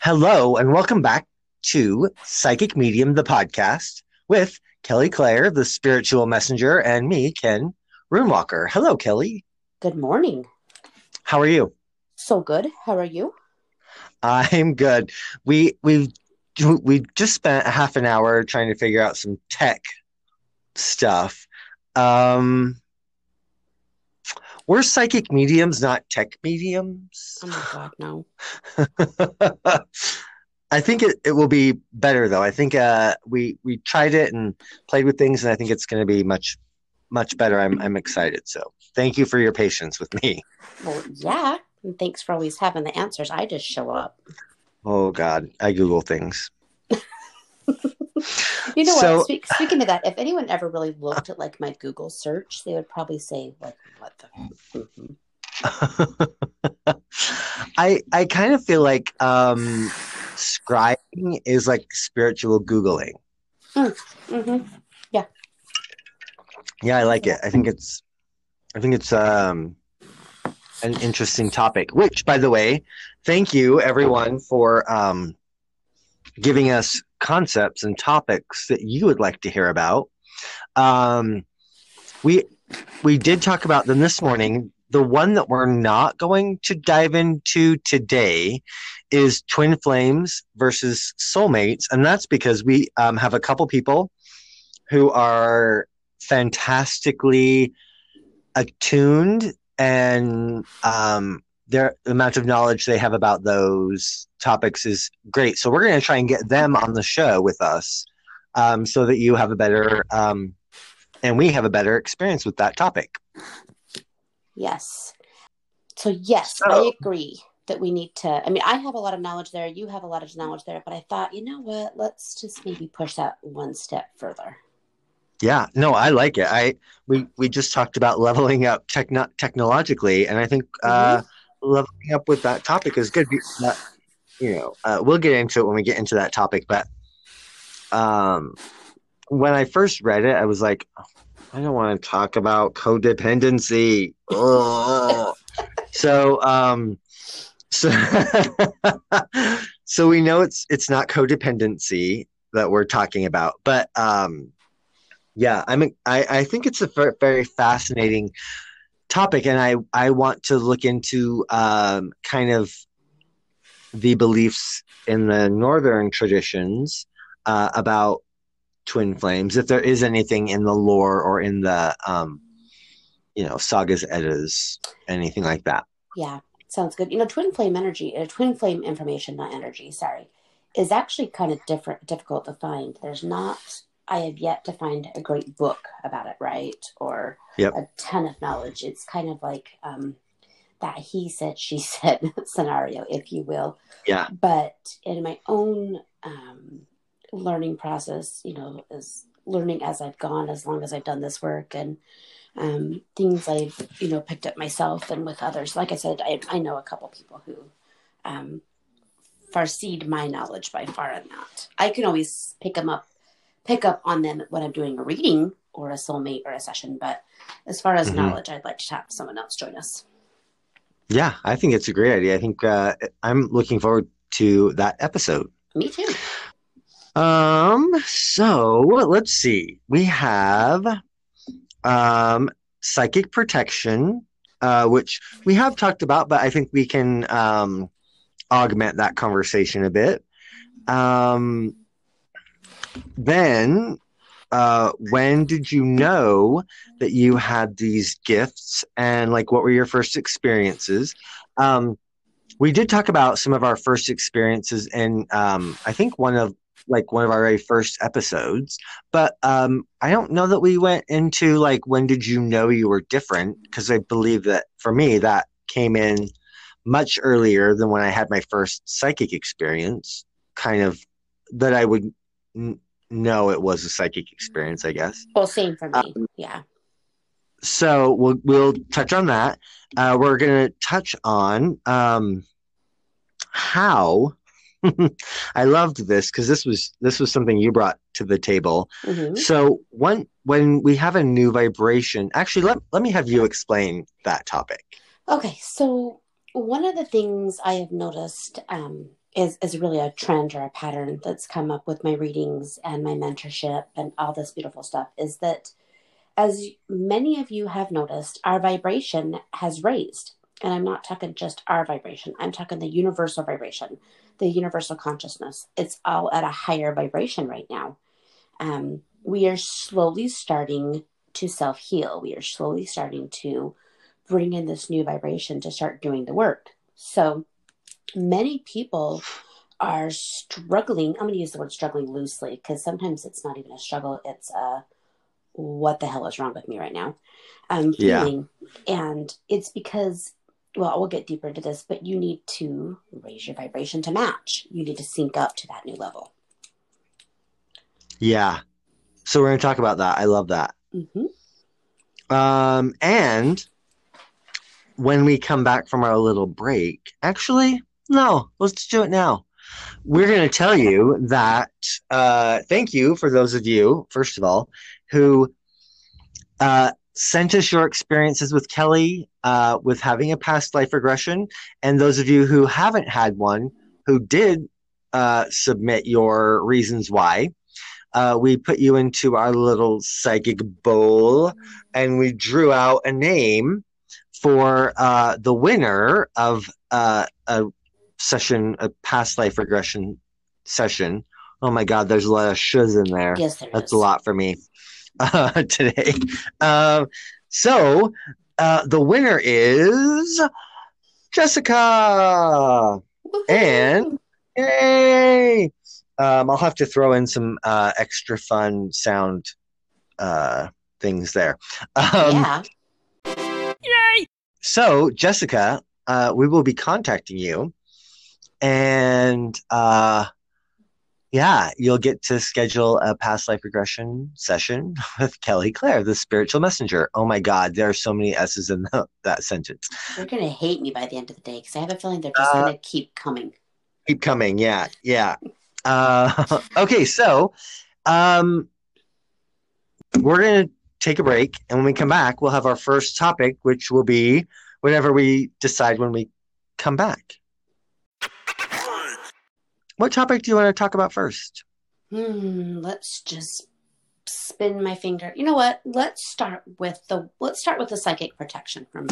Hello, and welcome back to Psychic Medium, the podcast, with Kelli Clair, the spiritual messenger, and me, Ken Runewalker. Hello, Kelli. Good morning. How are you? So good. How are you? I'm good. We we we just spent a half an hour trying to figure out some tech stuff. Um, we're psychic mediums, not tech mediums. Oh my god, no. I think it, it will be better though. I think uh, we we tried it and played with things, and I think it's going to be much much better. I'm I'm excited. So thank you for your patience with me. Well, yeah. And thanks for always having the answers. I just show up. Oh God, I Google things. You know So- what? Speak, speaking of that, if anyone ever really looked at like my Google search, they would probably say, like, what the. I I kind of feel like um, scribing is like spiritual googling. Mhm. Yeah. Yeah, I like it. I think it's I think it's um an interesting topic. Which, by the way, thank you everyone for um giving us concepts and topics that you would like to hear about. Um we we did talk about them this morning. The one that we're not going to dive into today is twin flames versus soulmates, and that's because we um, have a couple people who are fantastically attuned and um, their amount of knowledge they have about those topics is great. So we're going to try and get them on the show with us um, so that you have a better um, and we have a better experience with that topic. Yes. So, yes, So- I agree that we need to. I mean, I have a lot of knowledge there. You have a lot of knowledge there. But I thought, you know what? Let's just maybe push that one step further. Yeah, no, I like it. I we we just talked about leveling up techno- technologically, and I think uh, leveling up with that topic is good. be- uh, you know, uh, we'll get into it when we get into that topic. But um, when I first read it, I was like, I don't want to talk about codependency. So um, so so we know it's it's not codependency that we're talking about, but um yeah, I'm. I, I think it's a very fascinating topic, and I I want to look into um, kind of the beliefs in the northern traditions uh, about twin flames, if there is anything in the lore or in the um, you know sagas, eddas, anything like that. Yeah, sounds good. You know, twin flame energy, uh, twin flame information, not energy, sorry, is actually kind of different, difficult to find. There's not, I have yet to find a great book about it, right? Or Yep. a ton of knowledge. It's kind of like um, that he said, she said scenario, if you will. Yeah, But in my own um, learning process, you know, as learning as I've gone, as long as I've done this work and um, things I've, you know, picked up myself and with others. Like I said, I, I know a couple people who um, farseed my knowledge by far in that. I can always pick them up, pick up on them when I'm doing a reading or a soulmate or a session. But as far as Mhm. knowledge, I'd like to have someone else join us. yeah, I think it's a great idea. I think uh, I'm looking forward to that episode. Me too. Um, so let's see. We have um psychic protection, uh, which we have talked about, but I think we can um augment that conversation a bit. Um then uh when did you know that you had these gifts? And like what were your first experiences? Um we did talk about some of our first experiences and um I think one of like one of our very first episodes. But um i don't know that we went into like when did you know you were different? Because i believe that for me that came in much earlier than when i had my first psychic experience kind of that i would n- know it was a psychic experience i guess Well, same for me. Um, yeah. so we'll we'll touch on that. Uh, we're gonna touch on um, how. I loved this because this was this was something you brought to the table. hmm So one when we have a new vibration, actually let let me have you explain that topic. Okay, so one of the things I have noticed um, is is really a trend or a pattern that's come up with my readings and my mentorship and all this beautiful stuff is that as many of you have noticed, our vibration has raised. And I'm not talking just our vibration, I'm talking the universal vibration, the universal consciousness. It's all at a higher vibration right now. Um, we are slowly starting to self heal. We are slowly starting to bring in this new vibration to start doing the work. So many people are struggling. I'm going to use the word struggling loosely because sometimes it's not even a struggle. It's a what the hell is wrong with me right now? I'm feeling. Yeah. And it's because, well, we'll get deeper into this, but you need to raise your vibration to match. You need to sync up to that new level. Yeah. So we're going to talk about that. I love that. Mm-hmm. Um, and when we come back from our little break, actually, no, let's do it now. We're going to tell you that uh, thank you for those of you, first of all, who uh, sent us your experiences with Kelli uh, with having a past life regression. And those of you who haven't had one, who did uh, submit your reasons why, uh, we put you into our little psychic bowl and we drew out a name for uh, the winner of uh, a session, a past life regression session. Oh my God, there's a lot of shuz in there. Yes, there That's is. a lot for me uh, today. Um, so uh, the winner is Jessica. Woo-hoo. And yay! Um, I'll have to throw in some uh, extra fun sound uh, things there. Um, yeah. Yay! So, Jessica, uh, we will be contacting you, and uh, yeah, you'll get to schedule a past life regression session with Kelli Clair, the spiritual messenger. Oh my God, there are so many S's in the, that sentence. They're going to hate me by the end of the day because I have a feeling they're just uh, going to keep coming. Keep coming, yeah, yeah. Uh, okay, so um, we're going to take a break. And when we come back, we'll have our first topic, which will be whatever we decide when we come back. What topic do you want to talk about first? Hmm, let's just spin my finger. You know what? Let's start with the let's start with the psychic protection from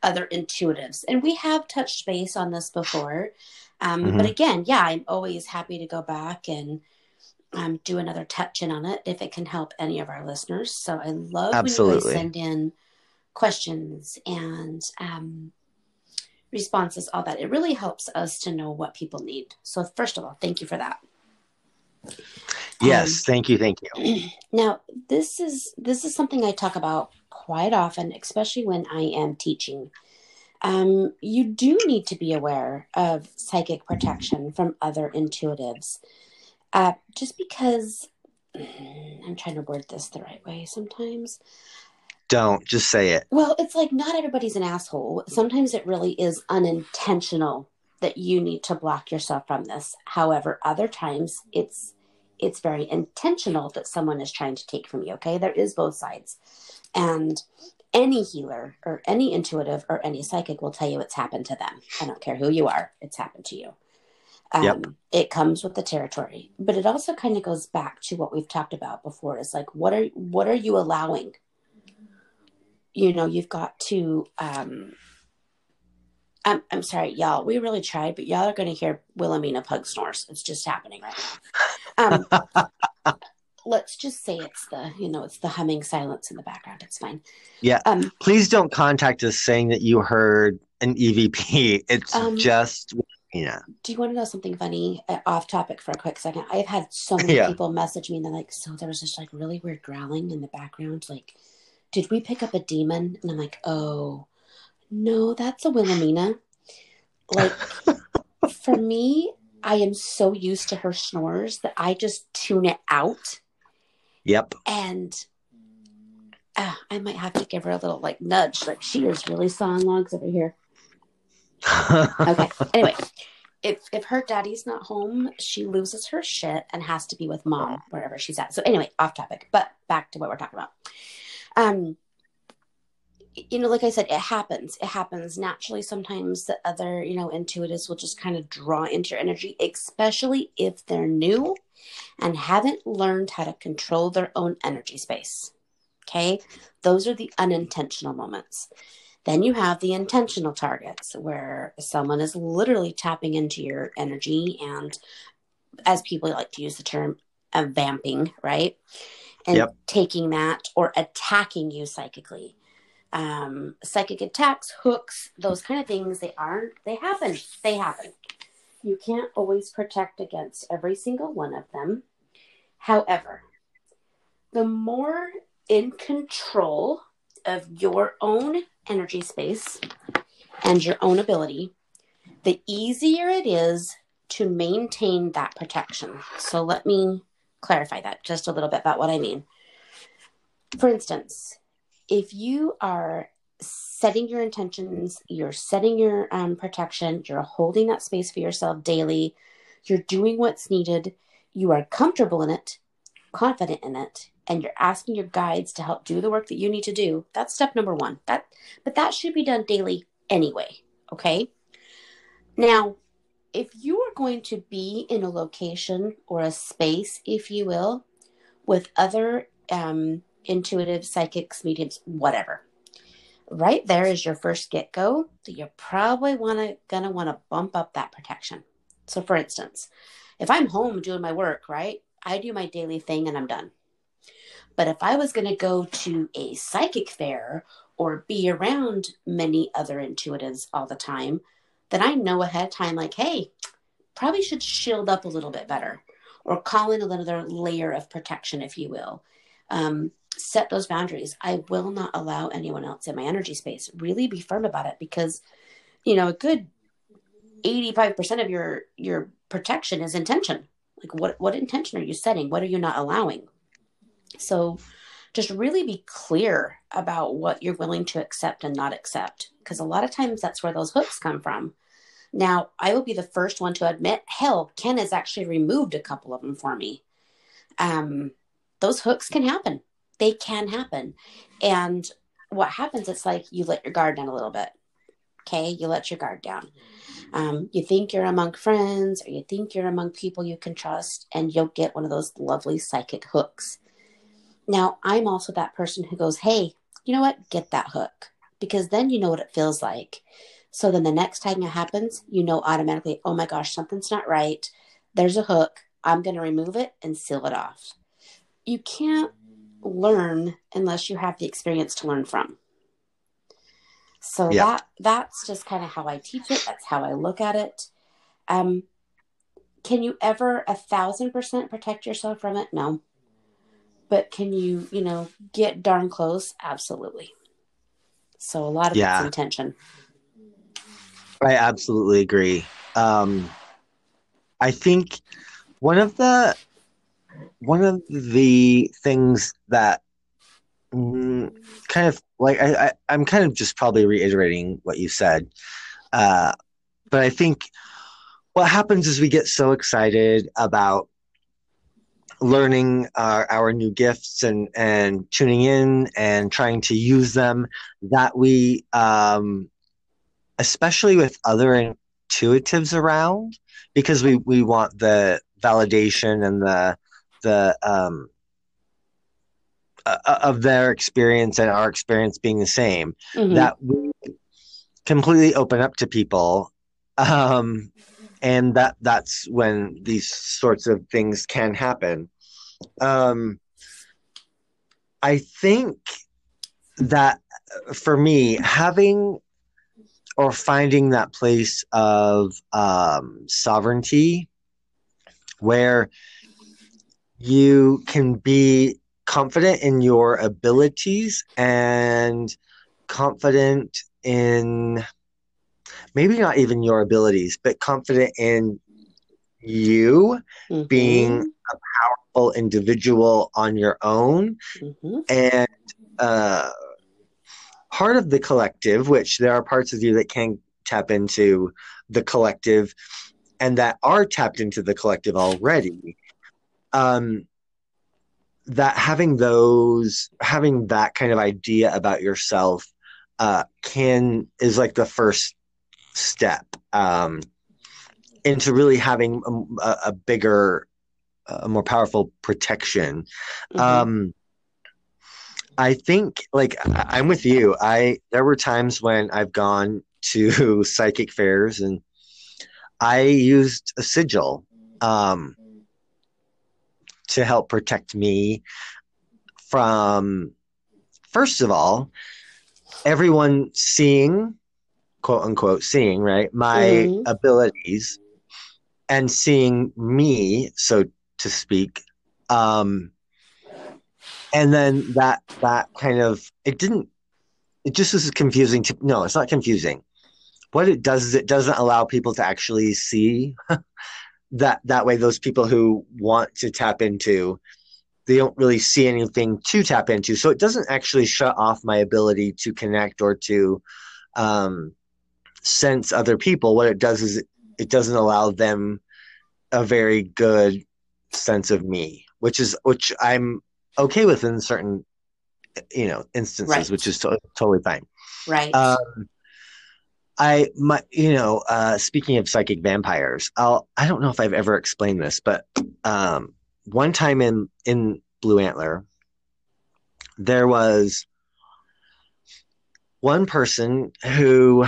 other intuitives. And we have touched base on this before. Um, mm-hmm. But again, yeah, I'm always happy to go back and um, do another touch in on it if it can help any of our listeners. So I love Absolutely. when you send in questions and um, responses, all that. It really helps us to know what people need. So first of all, thank you for that. Yes, um, thank you, thank you. Now, this is this is something I talk about quite often, especially when I am teaching. Um, you do need to be aware of psychic protection from other intuitives, uh, just because I'm trying to word this the right way sometimes. Don't just say it. Well, it's like not everybody's an asshole. Sometimes it really is unintentional that you need to block yourself from this. However, other times it's it's very intentional that someone is trying to take from you, okay? There is both sides. And any healer or any intuitive or any psychic will tell you it's happened to them. I don't care who you are, it's happened to you. Um, yep. It comes with the territory, but it also kind of goes back to what we've talked about before. Is like, what are what are you allowing? You know, you've got to. Um, I'm I'm sorry, y'all. We really tried, but y'all are going to hear Wilhelmina pug snores. It's just happening right now. Um, let's just say it's the you know it's the humming silence in the background it's fine yeah um, please don't contact us saying that you heard an evp it's um, just yeah do you want to know something funny uh, off topic for a quick second i've had so many yeah. people message me and they're like so there was this like really weird growling in the background like did we pick up a demon and i'm like oh no that's a wilhelmina like for me I am so used to her snores that I just tune it out Yep. And uh, I might have to give her a little like nudge, like she is really sawing logs over here. okay. Anyway, if if her daddy's not home, she loses her shit and has to be with mom wherever she's at. So anyway, off topic, but back to what we're talking about. Um, you know, like I said, it happens. It happens naturally. Sometimes the other, you know, intuitives will just kind of draw into your energy, especially if they're new and haven't learned how to control their own energy space. Okay. Those are the unintentional moments. Then you have the intentional targets where someone is literally tapping into your energy and, as people like to use the term, vamping, right? And yep. taking that or attacking you psychically um, psychic attacks, hooks, those kind of things, they aren't, they happen. They happen. You can't always protect against every single one of them. However, the more in control of your own energy space and your own ability, the easier it is to maintain that protection. So let me clarify that just a little bit about what I mean. For instance, if you are setting your intentions, you're setting your um, protection, you're holding that space for yourself daily, you're doing what's needed, you are comfortable in it, confident in it, and you're asking your guides to help do the work that you need to do. That's step number one. That, but that should be done daily anyway. Okay. Now, if you are going to be in a location or a space, if you will, with other um, intuitive, psychics, mediums, whatever. Right there is your first get go that you're probably wanna gonna want to bump up that protection. So for instance, if I'm home doing my work, right, I do my daily thing and I'm done. But if I was to go to a psychic fair or be around many other intuitives all the time, then I know ahead of time, like, hey, probably should shield up a little bit better or call in another layer of protection, if you will. Um, set those boundaries. I will not allow anyone else in my energy space. Really be firm about it because, you know, a good 85% of your your protection is intention. Like what what intention are you setting? What are you not allowing? So just really be clear about what you're willing to accept and not accept because a lot of times that's where those hooks come from. Now, I will be the first one to admit, hell, Kenn has actually removed a couple of them for me. Um, those hooks can happen they can happen. And what happens, it's like you let your guard down a little bit. Okay, you let your guard down. Um, you think you're among friends or you think you're among people you can trust, and you'll get one of those lovely psychic hooks. Now, I'm also that person who goes, Hey, you know what? Get that hook because then you know what it feels like. So then the next time it happens, you know automatically, oh my gosh, something's not right. There's a hook. I'm going to remove it and seal it off. You can't learn unless you have the experience to learn from. So yeah. that that's just kind of how I teach it. That's how I look at it. Um, can you ever a thousand percent protect yourself from it? No. But can you, you know, get darn close? Absolutely. So a lot of yeah. intention. I absolutely agree. Um, I think one of the one of the things that mm, kind of like I, I am kind of just probably reiterating what you said, uh, but I think what happens is we get so excited about learning our, our new gifts and and tuning in and trying to use them that we um, especially with other intuitives around because we we want the validation and the the um, uh, uh, of their experience and our experience being the same mm-hmm. that we completely open up to people um, and that that's when these sorts of things can happen. Um, i think that for me having or finding that place of um, sovereignty where you can be confident in your abilities and confident in maybe not even your abilities, but confident in you mm-hmm. being a powerful individual on your own mm-hmm. and uh, part of the collective, which there are parts of you that can tap into the collective and that are tapped into the collective already um, that having those having that kind of idea about yourself uh, can is like the first step um, into really having a, a bigger, a more powerful protection. Mhm. Um, I think, like, I'm with you. I there were times when I've gone to psychic fairs and I used a sigil um, to help protect me from, first of all, everyone seeing, quote unquote, seeing, right, my Mhm. abilities and seeing me, so to speak. Um, and then that, that kind of, it didn't, it just was confusing to, no, it's not confusing. What it does is it doesn't allow people to actually see that, that way, those people who want to tap into, they don't really see anything to tap into. So it doesn't actually shut off my ability to connect or to um, sense other people. What it does is it, it doesn't allow them a very good sense of me, which is which I'm okay with in certain you know instances, Right. which is to- totally fine. Right. Um, I my you know uh, speaking of psychic vampires, I'll I don't know if I've ever explained this, but um, one time in in Blue Antler, there was one person who,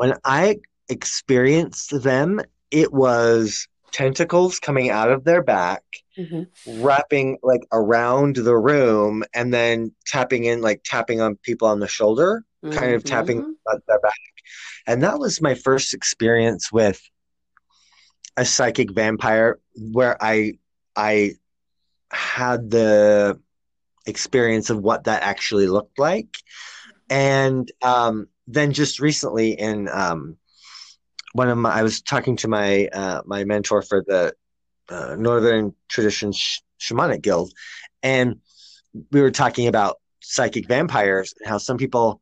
when I experienced them, it was tentacles coming out of their back Mhm. wrapping like around the room and then tapping in like tapping on people on the shoulder kind of tapping Mhm. on their back and that was my first experience with a psychic vampire where i i had the experience of what that actually looked like and um then just recently in um one of my i was talking to my uh my mentor for the uh, northern tradition sh- shamanic guild and we were talking about psychic vampires and how some people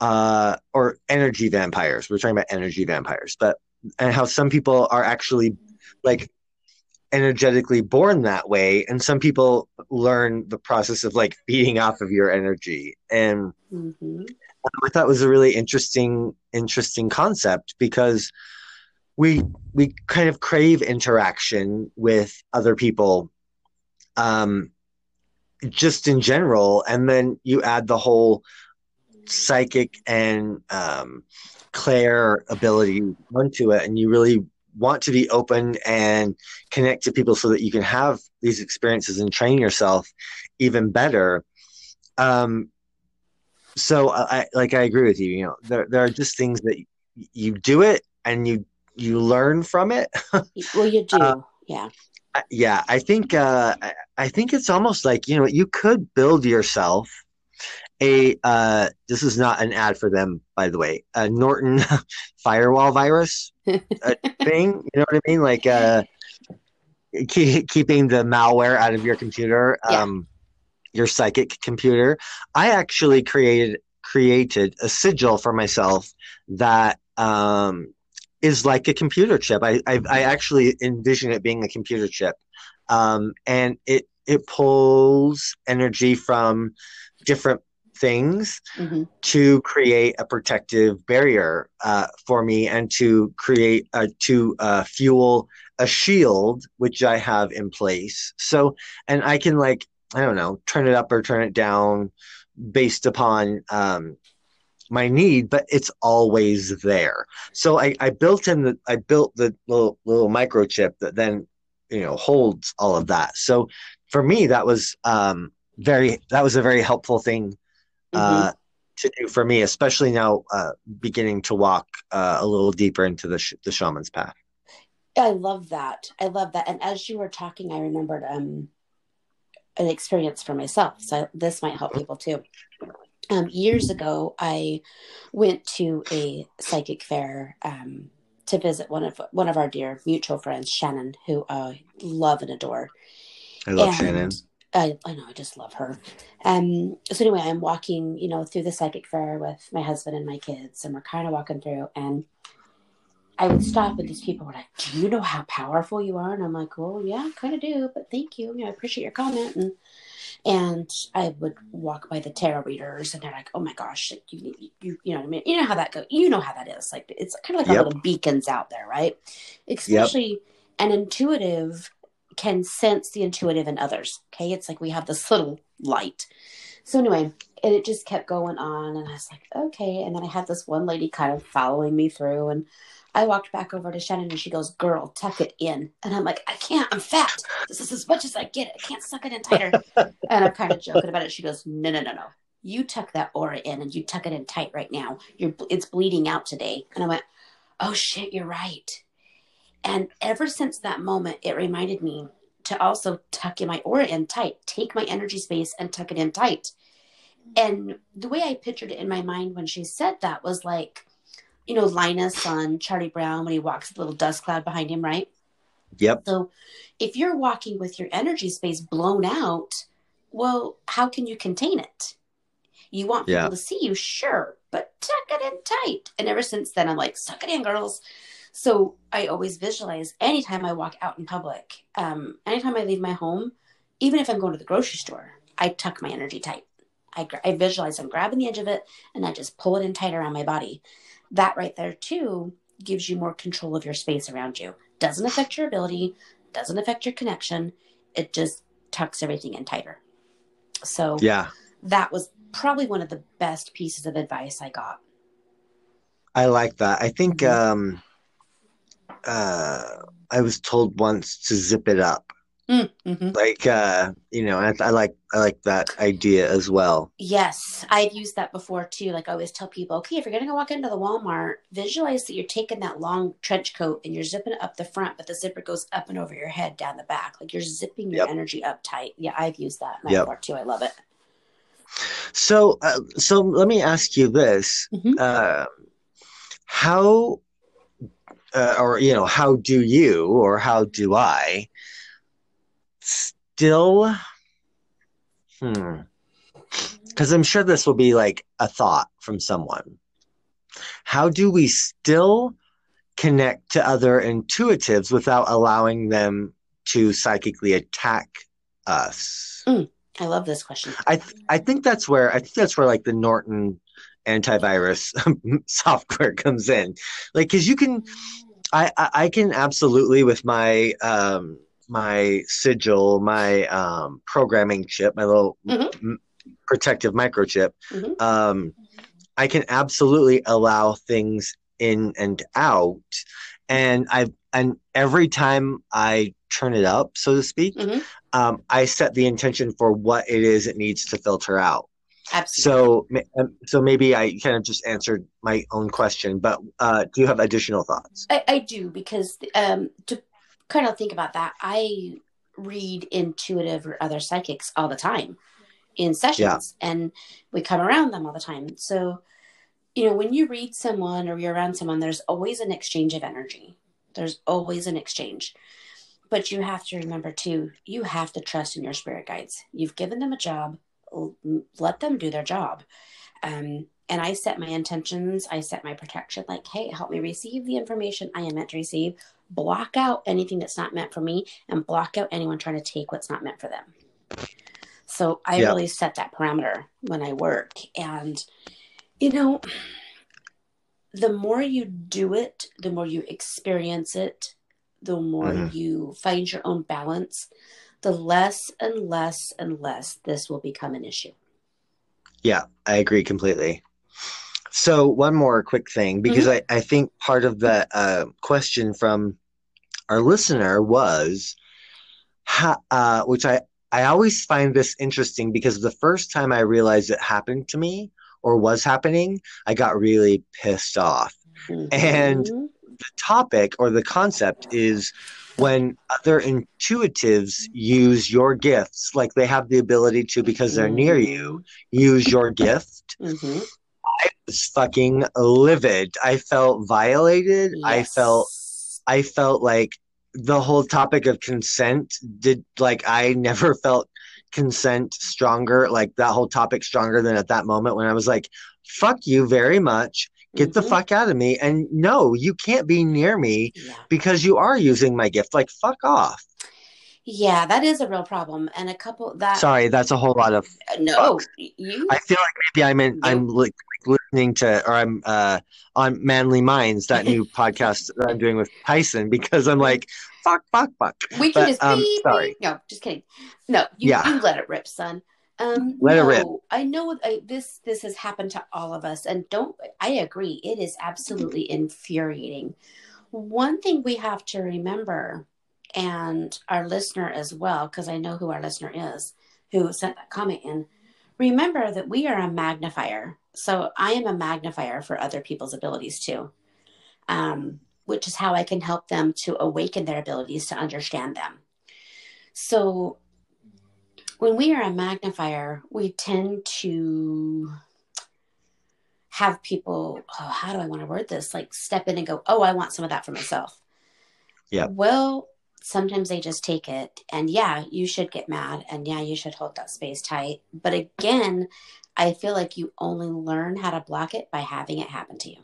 uh or energy vampires we we're talking about energy vampires but and how some people are actually like energetically born that way and some people learn the process of like feeding off of your energy and Mhm. I thought was a really interesting interesting concept because we we kind of crave interaction with other people um just in general. And then you add the whole psychic and um claire ability onto it. And you really want to be open and connect to people so that you can have these experiences and train yourself even better. Um so I, like I agree with you. You know, there there are just things that you do it and you you learn from it. Well, you do. Uh, yeah. yeah, I think uh, I, I think it's almost like you know you could build yourself a. Uh, this is not an ad for them, by the way. A Norton firewall virus uh, thing. You know what I mean? Like uh, keep, keeping the malware out of your computer. Yeah. Um, your psychic computer. I actually created created a sigil for myself that um, is like a computer chip. I, I I actually envision it being a computer chip, um, and it it pulls energy from different things Mhm. to create a protective barrier uh, for me and to create uh, to uh, fuel a shield which I have in place. So and I can like I don't know turn it up or turn it down based upon um, my need, but it's always there. So I, I built in the I built the little little microchip that then you know holds all of that. So for me that was um, very that was a very helpful thing uh, to do for me, especially now uh, beginning to walk uh, a little deeper into the sh- the shaman's path. I love that. I love that. And as you were talking, I remembered um, an experience for myself. So this might help people too. Um, years ago, I went to a psychic fair um, to visit one of one of our dear mutual friends, Shannon, who I love and adore. I love And Shannon. I, I know, I just love her. Um, so anyway, I'm walking, you know, through the psychic fair with my husband and my kids, and we're kind of walking through, and I would stop and these people were like, Do you know how powerful you are? And I'm like, Well, yeah, kind of do, but thank you. You know, I appreciate your comment. And and I would walk by the tarot readers and they're like, Oh my gosh, you you you know what I mean? You know how that goes. You know how that is. Like it's kind of like yep. little beacons out there, right? Especially yep. an intuitive can sense the intuitive in others. Okay. It's like we have this little light. So anyway, and it just kept going on and I was like, okay. And then I had this one lady kind of following me through and I walked back over to Shannon and she goes, Girl, tuck it in. And I'm like, I can't, I'm fat. This is as much as I get. I can't suck it in tighter. and I'm kind of joking about it. She goes, No, no, no, no. You tuck that aura in and you tuck it in tight right now. You're it's bleeding out today. And I went, Oh shit, you're right. And ever since that moment, it reminded me to also tuck in my aura in tight, take my energy space and tuck it in tight. And the way I pictured it in my mind when she said that was like, you know, Linus on Charlie Brown when he walks a little dust cloud behind him, right? Yep. So if you're walking with your energy space blown out, well, how can you contain it? You want people yeah. to see you, sure, but tuck it in tight. And ever since then, I'm like, suck it in, girls. So I always visualize anytime I walk out in public, um, anytime I leave my home, even if I'm going to the grocery store, I tuck my energy tight. I, I visualize I'm grabbing the edge of it and I just pull it in tight around my body that right there too gives you more control of your space around you. Doesn't affect your ability, doesn't affect your connection. It just tucks everything in tighter. So yeah, that was probably one of the best pieces of advice I got. I like that. I think mm-hmm. um, uh, I was told once to zip it up. Mm, hmm Like uh, you know, I, I, like I like that idea as well. Yes, I've used that before too. Like I always tell people, okay, if you're gonna go walk into the Walmart, visualize that you're taking that long trench coat and you're zipping it up the front, but the zipper goes up and over your head down the back. Like you're zipping your yep. energy up tight. Yeah, I've used that yep. too. I love it. So, uh, so let me ask you this: mm-hmm. uh, How, uh, or you know, how do you, or how do I? Still hmm because i'm sure this will be like a thought from someone. How do we still connect to other intuitives without allowing them to psychically attack us? Mm, i love this question. I th- i think that's where i think that's where like the norton antivirus software comes in. Like because you can I, I can absolutely with my um my sigil, my um, programming chip, my little mm-hmm. m- protective microchip, mm-hmm. um, I can absolutely allow things in and out. And I and every time I turn it up, so to speak, mm-hmm. um, I set the intention for what it is it needs to filter out. Absolutely. So, um, so maybe I kind of just answered my own question, but uh, do you have additional thoughts? I, I do because um, to kind of think about that, I read intuitive or other psychics all the time in sessions yeah. and we come around them all the time. So, you know, when you read someone or you're around someone, there's always an exchange of energy. There's always an exchange. But you have to remember too, you have to trust in your spirit guides. You've given them a job, let them do their job. Um, and I set my intentions, I set my protection like, hey, help me receive the information I am meant to receive block out anything that's not meant for me and block out anyone trying to take what's not meant for them. So I yeah. really set that parameter when I work. And, you know, the more you do it, the more you experience it, the more mm-hmm. you find your own balance, the less and less and less this will become an issue. Yeah, I agree completely. So one more quick thing, because mm-hmm. I, I think part of the uh, question from our listener was, ha, uh, which I, I always find this interesting because the first time I realized it happened to me or was happening, I got really pissed off. Mm-hmm. And the topic or the concept is when other intuitives use your gifts, like they have the ability to, because they're near you, mm-hmm. use your gift. Mm-hmm. Fucking livid. I felt violated. Yes. I felt I felt like the whole topic of consent did like I never felt consent stronger, like that whole topic stronger than at that moment when I was like, fuck you very much. Get the Mhm. fuck out of me. And no, you can't be near me Yeah. because you are using my gift. Like, fuck off. Yeah, that is a real problem. And a couple that Sorry, that's a whole lot of. No, you I feel like maybe I'm in. I'm like listening to, or I'm uh, on Manly Minds, that new podcast that I'm doing with Tyson, because I'm like, fuck, fuck, fuck. we can but, just um, beep, sorry. beep. No, just kidding. No, you, Yeah. you let it rip, son. Um, Let it rip. I know I, this. This has happened to all of us, and don't. I agree. It is absolutely infuriating. One thing we have to remember, and our listener as well, because I know who our listener is, who sent that comment in. Remember that we are a magnifier. So I am a magnifier for other people's abilities too, um, which is how I can help them to awaken their abilities to understand them. So when we are a magnifier, we tend to have people, oh, how do I want to word this? Like step in and go, oh, I want some of that for myself. Yeah. Well, sometimes they just take it. And yeah, you should get mad. And yeah, you should hold that space tight. But again, I feel like you only learn how to block it by having it happen to you.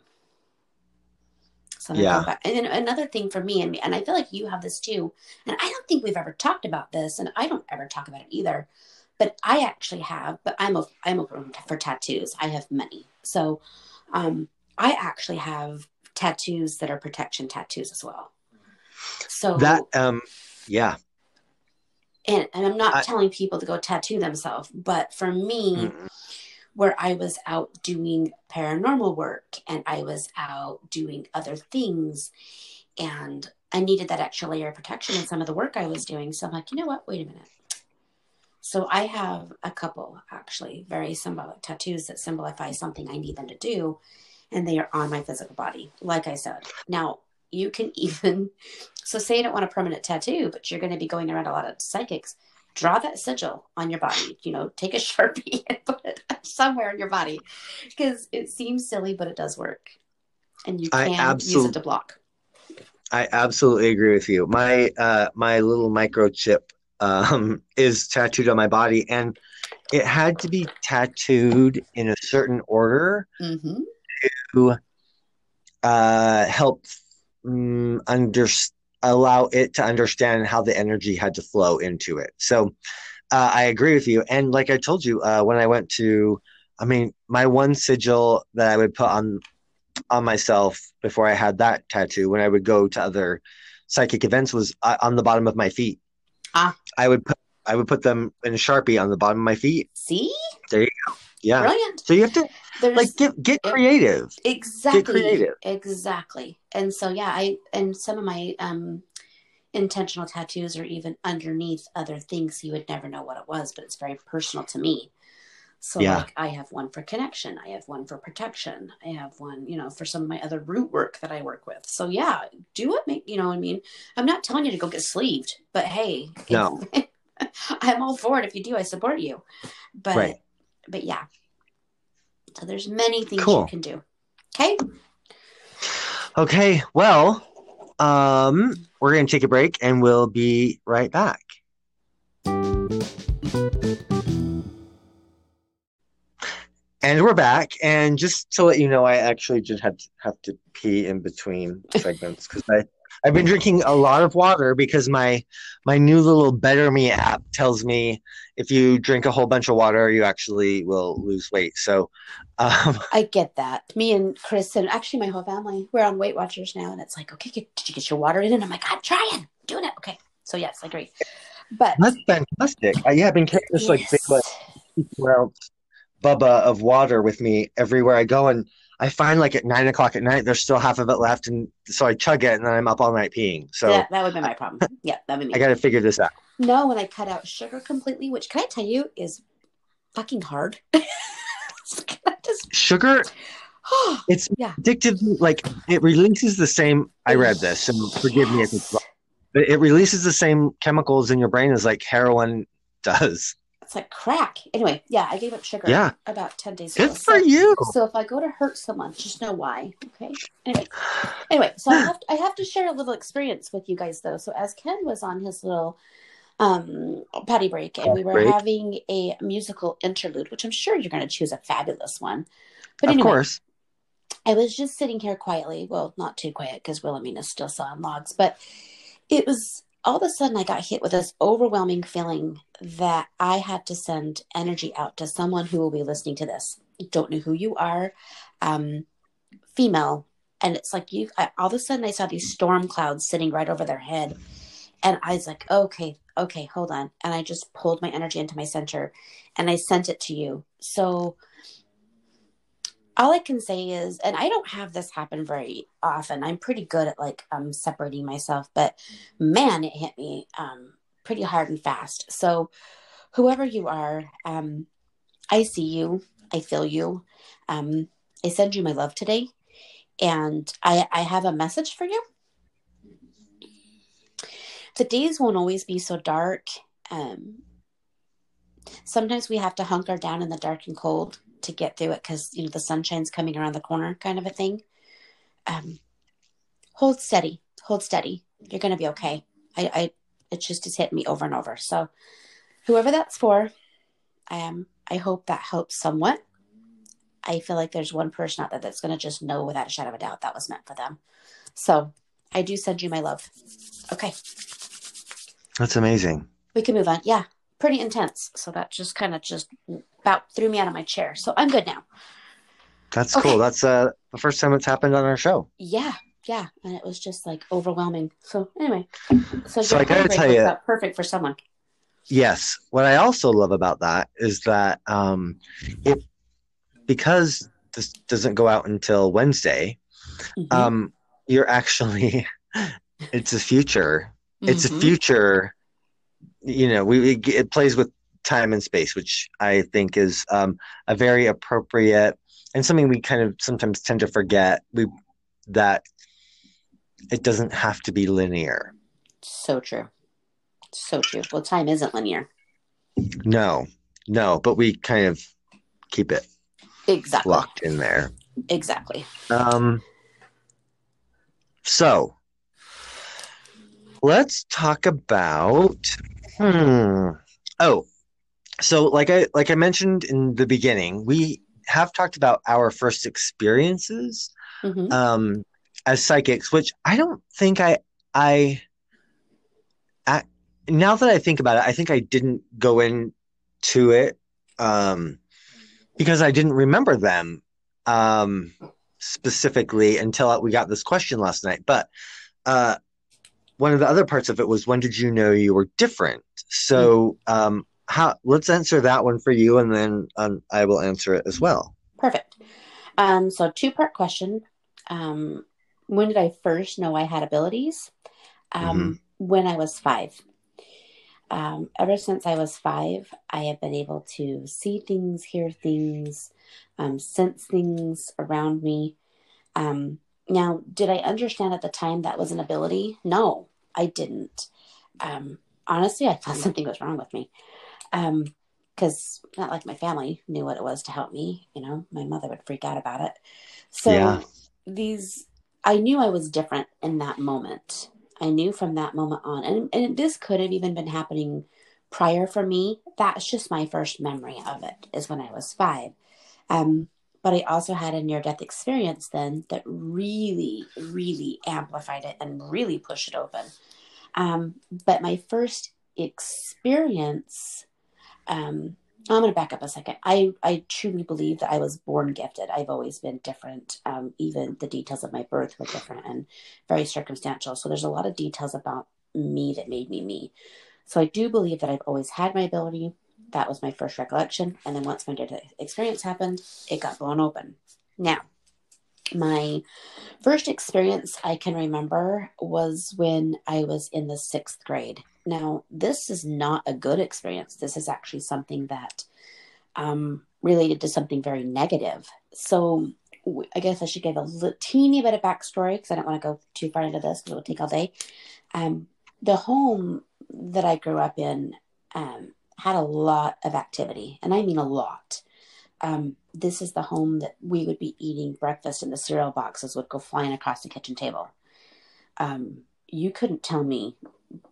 So Yeah. And then another thing for me, and, and I feel like you have this too, and I don't think we've ever talked about this, and I don't ever talk about it either. But I actually have, but I'm a, I'm open for tattoos. I have many. So um, I actually have tattoos that are protection tattoos as well. So That, um, yeah. and, and I'm not I- telling people to go tattoo themselves, but for me, Mm-mm. where I was out doing paranormal work and I was out doing other things and I needed that extra layer of protection in some of the work I was doing. So I'm like, you know what? Wait a minute. So I have a couple actually very symbolic tattoos that symbolize something I need them to do, and they are on my physical body. Like I said, now you can even so say you don't want a permanent tattoo, but you're going to be going around a lot of psychics. Draw that sigil on your body. You know, take a sharpie and put it somewhere in your body because it seems silly, but it does work, and you can use it to block. I absolutely agree with you. My uh my little microchip um is tattooed on my body and it had to be tattooed in a certain order hmm to uh help um, under allow it to understand how the energy had to flow into it. So uh, I agree with you. And like I told you, uh, when I went to, I mean, my one sigil that I would put on on myself before I had that tattoo, when I would go to other psychic events, was uh, on the bottom of my feet. Ah. I would put I would put them in a Sharpie on the bottom of my feet. See, there you go. Yeah. brilliant. So you have to There's like get get creative. exactly creative. exactly and so yeah i and some of my um intentional tattoos are even underneath other things you would never know what it was but it's very personal to me so Yeah. like i have one for connection i have one for protection i have one you know for some of my other root work that i work with so yeah do it make you know i mean i'm not telling you to go get sleeved but hey No. i'm all for it if you do i support you but Right. but yeah so there's many things Cool. you can do okay Okay, well, um, we're gonna take a break and we'll be right back. And we're back. And just to let you know, I actually just had to have to pee in between segments because I I've been drinking a lot of water because my my new little Better Me app tells me if you drink a whole bunch of water, you actually will lose weight. So, um, I get that. Me and Chris and actually my whole family, we're on Weight Watchers now, and it's like, okay, get, did you get your water in? And I'm like, I'm trying, doing it. Okay, so yes, I agree. But that's fantastic. I, yeah, I've been carrying this like big yes. like ounce bubba of water with me everywhere I go, and I find like at nine o'clock at night there's still half of it left, and so I chug it, and then I'm up all night peeing. So that, that would be my problem. Yeah, that would be I got to figure this out. No, when I cut out sugar completely, which can I tell you is fucking hard. Just Sugar, it's Yeah. addictive. Like it releases the same. I read this, so forgive me if it's wrong, but it releases the same chemicals in your brain as like heroin does. It's like crack. Anyway, yeah, I gave up sugar Yeah. about 10 days Good ago. for so, you. So if I go to hurt someone, just know why. Okay. Anyway, anyway, so I have I have to share a little experience with you guys though. So as Kenn was on his little um potty break and we were Break. having a musical interlude, which I'm sure you're going to choose a fabulous one. But of course. I was just sitting here quietly. Well, not too quiet because Wilhelmina's still sawing logs, but it was all of a sudden I got hit with this overwhelming feeling that I had to send energy out to someone who will be listening to this. Don't know who you are, um, female, and it's like you. I, all of a sudden I saw these storm clouds sitting right over their head, and I was like, okay, okay, hold on, and I just pulled my energy into my center, and I sent it to you. So all I can say is, and I don't have this happen very often. I'm pretty good at like um separating myself, but man, it hit me um pretty hard and fast. So whoever you are, um, I see you, I feel you. Um, I send you my love today, and I I have a message for you. The days won't always be so dark. Um, sometimes we have to hunker down in the dark and cold to get through it because you know the sunshine's coming around the corner kind of a thing. Um hold steady hold steady. You're gonna be okay. I i it just has hit me over and over. So whoever that's for um i hope that helps somewhat. I feel like there's one person out there that's gonna just know without a shadow of a doubt that was meant for them. So i do send you my love. Okay. That's amazing. we can move on. Yeah pretty intense so that just kind of just about threw me out of my chair so i'm good now That's Okay. cool. That's uh the first time it's happened on our show. yeah yeah and it was just like overwhelming so anyway so, So I gotta tell you- perfect for someone Yes. What I also love about that is that um it because this doesn't go out until Wednesday, Mhm. um you're actually it's a future. It's a Mhm. future you know, we, we it plays with time and space, which I think is um a very appropriate and something we kind of sometimes tend to forget we that it doesn't have to be linear. so true so true well time isn't linear No. No, but we kind of keep it exactly locked in there. exactly Um, so let's talk about. Hmm. Oh, so like I like I mentioned in the beginning, we have talked about our first experiences hmm um, as psychics, which I don't think I I. I now that I think about it, I think I didn't go into it um, because I didn't remember them um, specifically until we got this question last night. But uh, one of the other parts of it was when did you know you were different? So um, how? Let's answer that one for you, and then um, I will answer it as well. perfect um so two part question um when did i first know i had abilities um when i was five um, ever since I was five, I have been able to see things, hear things, um, sense things around me. Um, now, did I understand at the time that was an ability? No, I didn't. Um, honestly, I thought something was wrong with me. Because not like my family knew what it was to help me. You know, my mother would freak out about it. So Yeah. these, I knew I was different in that moment. I knew from that moment on, and, and this could have even been happening prior for me. That's just my first memory of it, is when I was five. Um, but I also had a near death experience then that really, really amplified it and really pushed it open. Um, but my first experience, um, I'm going to back up a second. I, I truly believe that I was born gifted. I've always been different. Um, even the details of my birth were different and very circumstantial. So there's a lot of details about me that made me me. So I do believe that I've always had my ability. That was my first recollection. And then once my death experience happened, it got blown open. Now, my first experience I can remember was when I was in the sixth grade. Now, this is not a good experience. This is actually something that um, related to something very negative. So, I guess I should give a teeny bit of backstory because I don't want to go too far into this because it will take all day. Um, the home that I grew up in um, had a lot of activity, and I mean a lot. Um, this is the home that we would be eating breakfast and the cereal boxes would go flying across the kitchen table. Um, you couldn't tell me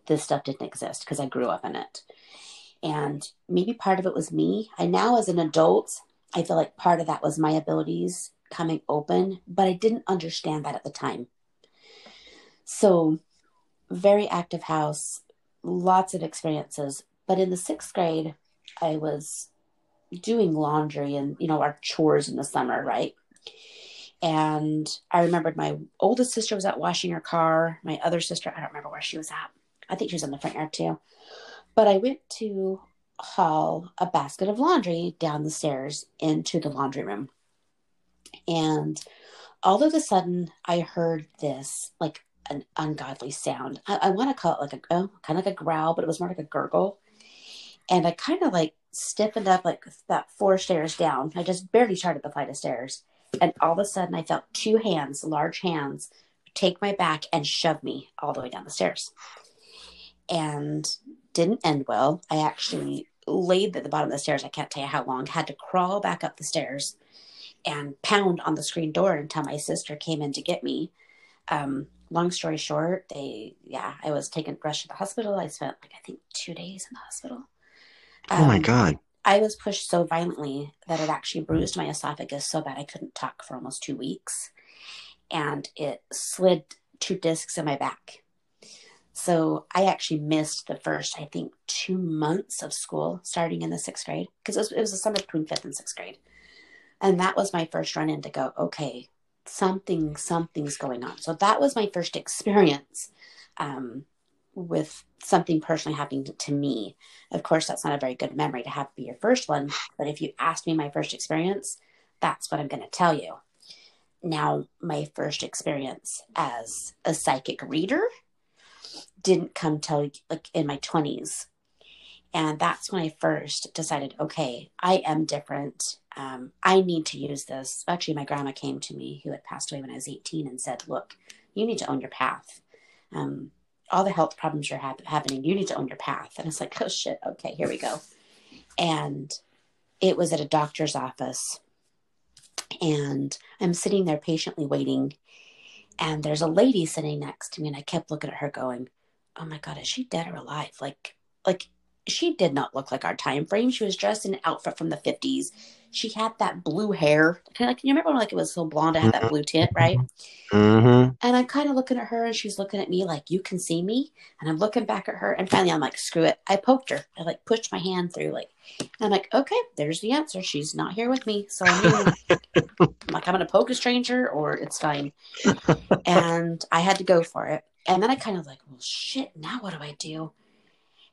this stuff didn't exist because I grew up in it. And maybe part of it was me. I now, as an adult, I feel like part of that was my abilities coming open, but I didn't understand that at the time. So, very active house, lots of experiences. But in the sixth grade, I was doing laundry and, you know, our chores in the summer, right? And I remembered my oldest sister was out washing her car. My other sister, I don't remember where she was at. I think she was in the front yard too. But I went to haul a basket of laundry down the stairs into the laundry room. And all of a sudden, I heard this like an ungodly sound. I, I want to call it like a oh, kind of like a growl, but it was more like a gurgle. And I kind of like stiffened up like about four stairs down. I just barely started the flight of stairs. And all of a sudden, I felt two hands, large hands, take my back and shove me all the way down the stairs. And didn't end well. I actually laid at the bottom of the stairs. I can't tell you how long. Had to crawl back up the stairs and pound on the screen door until my sister came in to get me. Um, long story short, they yeah, I was taken rushed to the hospital. I spent like I think two days in the hospital. Um, oh my um, god. I was pushed so violently that it actually bruised my esophagus so bad I couldn't talk for almost two weeks. And it slid two discs in my back. So I actually missed the first, I think, two months of school starting in the sixth grade because it was, it was the summer between fifth and sixth grade. And that was my first run in to go, okay, something, something's going on. So that was my first experience um, with something personally happening to, me. Of course, that's not a very good memory to have be your first one. But if you ask me my first experience, that's what I'm going to tell you. Now, my first experience as a psychic reader didn't come till like in my 20s. And that's when I first decided, okay, I am different. Um, I need to use this. Actually, my grandma came to me, who had passed away when I was 18, and said, look, you need to own your path. Um, all the health problems you're ha- happening, you need to own your path. And it's like, oh shit, okay, here we go. And it was at a doctor's office. And I'm sitting there patiently waiting. And there's a lady sitting next to me. And I kept looking at her going, oh my God, is she dead or alive? Like, like she did not look like our time frame. She was dressed in an outfit from the 50s. She had that blue hair. Kind of like, you remember when like it was so blonde, I had that blue tint, right? Mm-hmm. And I'm kind of looking at her and she's looking at me like, you can see me. And I'm looking back at her. And finally, I'm like, screw it. I poked her. I like pushed my hand through, like, I'm like, okay, there's the answer. She's not here with me. So I knew, I'm like, I'm going to poke a stranger or it's fine. and I had to go for it. And then I kind of like, well, shit, now what do I do?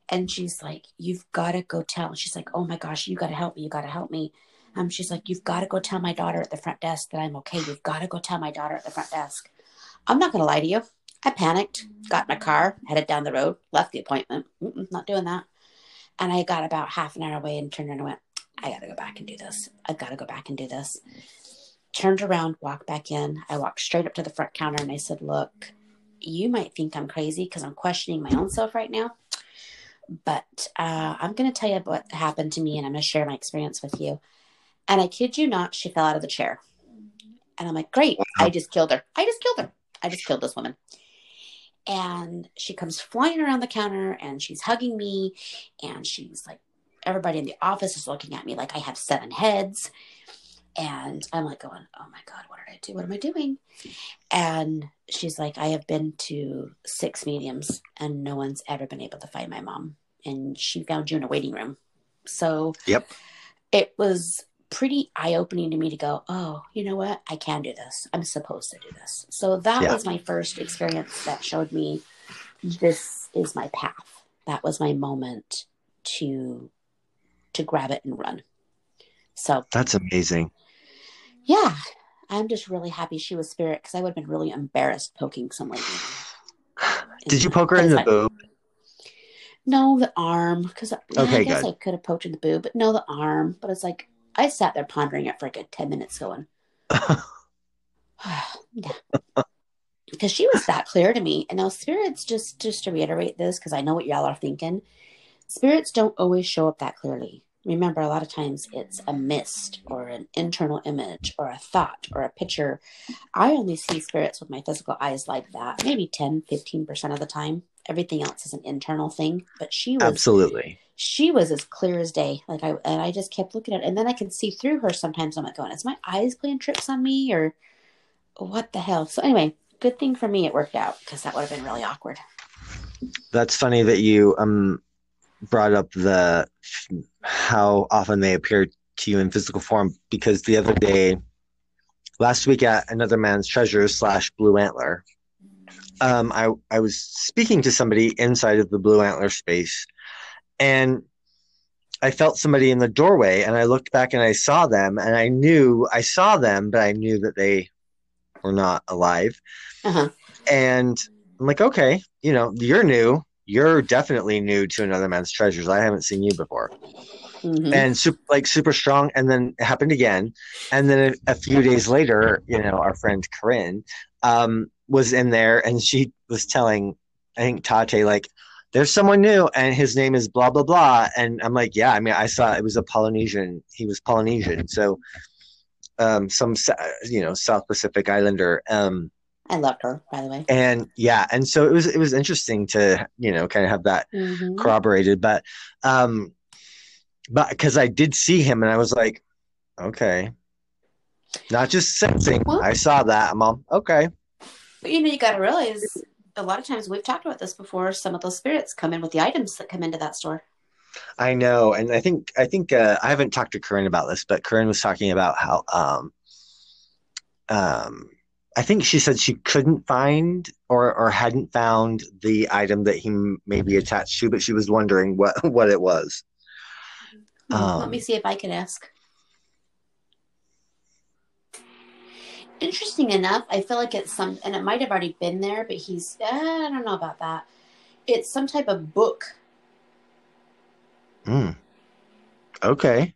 And she's like, You've got to go tell. She's like, Oh my gosh, you got to help me. You got to help me. Um, she's like, You've got to go tell my daughter at the front desk that I'm okay. You've got to go tell my daughter at the front desk. I'm not going to lie to you. I panicked, got in my car, headed down the road, left the appointment. Mm-mm, not doing that. And I got about half an hour away and turned around and went, I got to go back and do this. I've got to go back and do this. Turned around, walked back in. I walked straight up to the front counter and I said, Look, you might think I'm crazy because I'm questioning my own self right now. But uh, I'm going to tell you what happened to me and I'm going to share my experience with you. And I kid you not, she fell out of the chair. And I'm like, great, I just killed her. I just killed her. I just killed this woman. And she comes flying around the counter and she's hugging me. And she's like, everybody in the office is looking at me like I have seven heads. And I'm like going, oh my God, what did I do? What am I doing? And she's like, I have been to six mediums and no one's ever been able to find my mom. And she found you in a waiting room. So yep. it was pretty eye opening to me to go, oh, you know what? I can do this. I'm supposed to do this. So that yeah. was my first experience that showed me this is my path. That was my moment to to grab it and run. So that's amazing yeah, I'm just really happy she was spirit because I would have been really embarrassed poking someone. Did you poke her in the boob? No, the arm. Because okay, I guess good. I could have poked in the boob, but no, the arm. But it's like I sat there pondering it for a good ten minutes, going, yeah, because she was that clear to me. And now spirits, just just to reiterate this, because I know what y'all are thinking, spirits don't always show up that clearly. Remember, a lot of times it's a mist or an internal image or a thought or a picture. I only see spirits with my physical eyes like that, maybe 10, 15% of the time. everything else is an internal thing. But she was Absolutely. she was as clear as day. Like I and I just kept looking at it, and then I could see through her sometimes. I'm like, going, is my eyes playing tricks on me, or what the hell? So anyway, good thing for me it worked out because that would have been really awkward. That's funny that you um brought up the how often they appear to you in physical form because the other day, last week at Another Man's Treasure slash Blue Antler, um, I I was speaking to somebody inside of the Blue Antler space, and I felt somebody in the doorway, and I looked back and I saw them, and I knew I saw them, but I knew that they were not alive, Uh-huh. and I'm like, okay, you know, you're new. You're definitely new to Another Man's Treasures. I haven't seen you before Mhm. and super, like super strong. And then it happened again. And then a, a few days later, you know, our friend Corinne um, was in there and she was telling, I think Tate, like, there's someone new and his name is blah, blah, blah. And I'm like, yeah, I mean, I saw it was a Polynesian. He was Polynesian. So um, some, you know, South Pacific Islander. Um, I loved her, by the way. and yeah, and so it was, it was interesting to, you know, kind of have that Mhm. corroborated but um but because i did see him and i was like okay not just sensing Well- i saw that mom okay But you know, you got to realize a lot of times we've talked about this before. Some of those spirits come in with the items that come into that store. i know and i think i think uh, i haven't talked to corinne about this but corinne was talking about how um um i think she said she couldn't find or or hadn't found the item that he may be attached to but she was wondering what what it was Um, Let me see if I can ask. Interesting enough, I feel like it's some, and it might have already been there, but he's, uh, I don't know about that. It's some type of book. Hmm. okay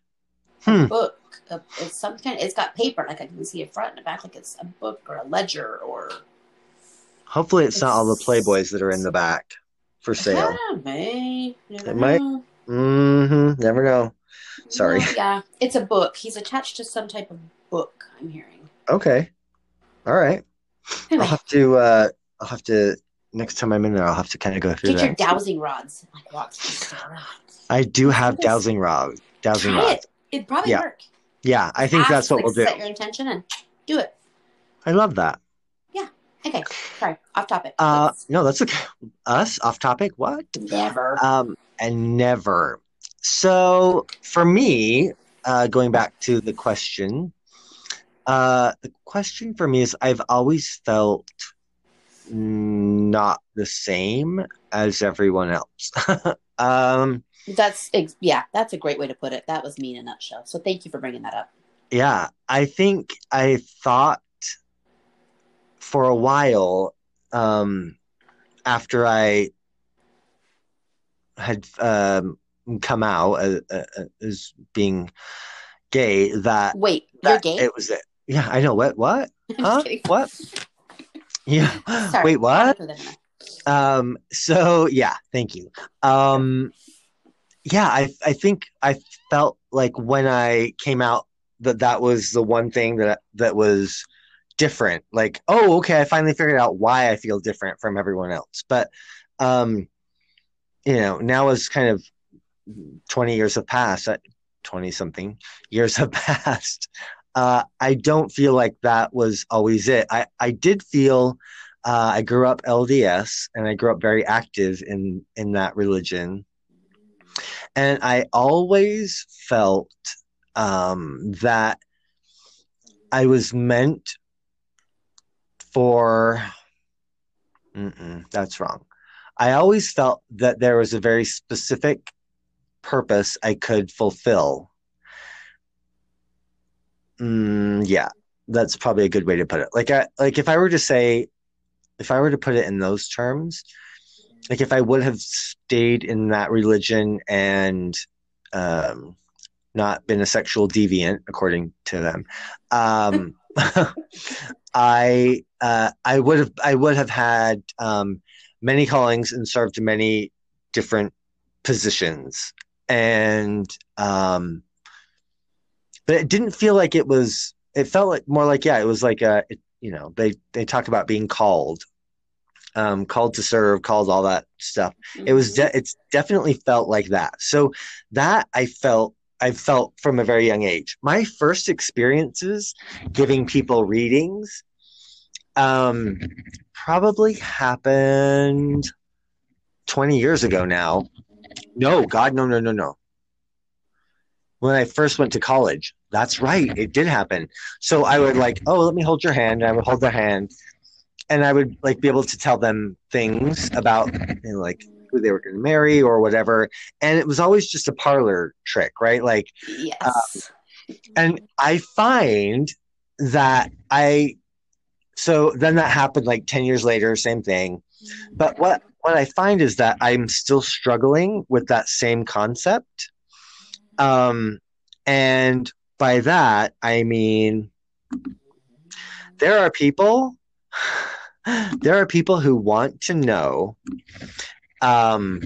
hmm Book. Uh, It's some kind. It's got paper, like I can see a front and a back, like it's a book or a ledger or. hopefully it's not all the playboys that are in the back for sale Ah, may. It might. Mm-hmm. Never know. Sorry. No, yeah, it's a book. He's attached to some type of book. I'm hearing. Okay. All right. I'll have to. Uh, I'll have to. Next time I'm in there, I'll have to kind of go through get your that. dowsing rods. Like walk through the. I do have dowsing rods. Dowsing Try rods. it. It'd probably Yeah. work. Yeah, I think Ask, that's what like, we'll do. Set your intention and do it. I love that. Yeah. Okay, sorry, off topic. Uh, no, that's okay. Us off topic. What? never. Um, and never. So for me, uh, going back to the question, uh, the question for me is I've always felt not the same as everyone else. um, that's yeah, that's a great way to put it. That was me in a nutshell. So thank you for bringing that up. yeah, I think I thought for a while um, after I had um, come out as, as being gay that Wait, you're gay? It was it. Yeah, I know. What? What? Huh? What? Yeah. Sorry. Wait, what? Throw that in there. Um. So yeah. Thank you. Um. Yeah. I I think I felt like when I came out that that was the one thing that that was different. Like, oh, okay, I finally figured out why I feel different from everyone else. But, um, you know, now as kind of twenty years have passed, twenty something years have passed. Uh, I don't feel like that was always it. I, I did feel uh, I grew up LDS and I grew up very active in, in that religion. And I always felt um, that I was meant for. Mm-mm, that's wrong. I always felt that there was a very specific purpose I could fulfill Mm, yeah, that's probably a good way to put it. Like, I, like if I were to say, if I were to put it in those terms, like if I would have stayed in that religion and um, not been a sexual deviant, according to them, um, I uh, I would have I would have had um, many callings and served many different positions, and um, but it didn't feel like it was it felt like more like yeah it was like a it, you know they they talk about being called um, called to serve, called all that stuff. It was Mhm. de- it's definitely felt like that. So that I felt I felt from a very young age. My first experiences giving people readings um, probably happened 20 years ago now. No, God, no, no, no, no. When I first went to college. That's right. It did happen. So I would like, oh, let me hold your hand. I would hold their hand. And I would like be able to tell them things about you know, like who they were going to marry or whatever. And it was always just a parlor trick, right? Like, Yes. and I find that I so then that happened like 10 years later, same thing. But what what I find is that I'm still struggling with that same concept. Um and by that I mean there are people there are people who want to know um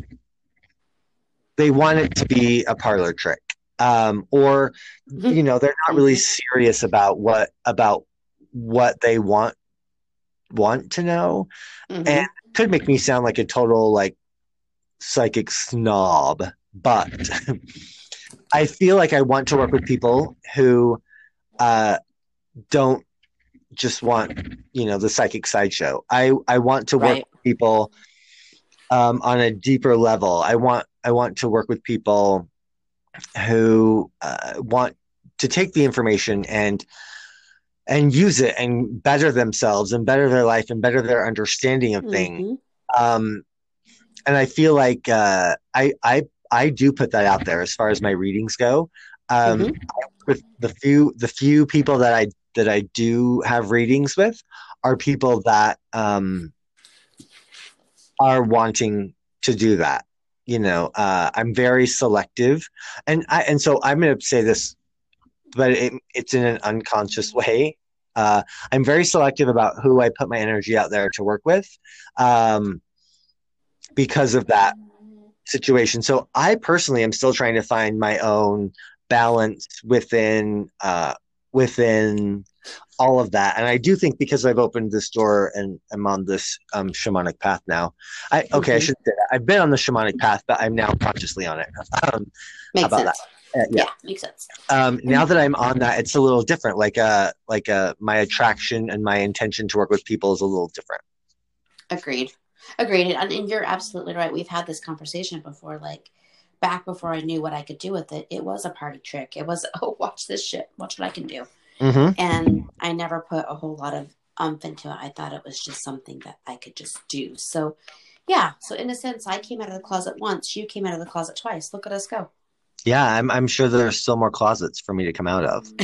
they want it to be a parlor trick. Um or you know they're not really serious about what about what they want want to know Mhm. and could make me sound like a total like psychic snob but i feel like i want to work with people who uh don't just want you know the psychic sideshow i i want to work Right. with people um on a deeper level i want i want to work with people who uh, want to take the information and and use it and better themselves and better their life and better their understanding of things Mhm. um and i feel like uh i i i do put that out there as far as my readings go um Mhm. with the few the few people that i that i do have readings with are people that um are wanting to do that you know uh i'm very selective. And i and so i'm going to say this but it, it's in an unconscious way. Uh i'm very selective about who i put my energy out there to work with um because of that situation. So i personally am still trying to find my own balance within uh within all of that and i do think because i've opened this door and i'm on this um shamanic path now i okay i Mhm. should say that i've been on the shamanic path but i'm now consciously on it um Makes about sense. uh, yeah Yeah. makes sense. um now that i'm on that it's a little different like uh like uh my attraction and my intention to work with people is a little different Agreed. Agreed. And, and you're absolutely right. We've had this conversation before. Like back before I knew what I could do with it, it was a party trick. It was, oh, watch this shit. Watch what I can do. mm-hmm. And I never put a whole lot of umph into it. I thought it was just something that I could just do. So, yeah. So, in a sense, I came out of the closet once. You came out of the closet twice. Look at us go. yeah i'm i'm sure there's still more closets for me to come out of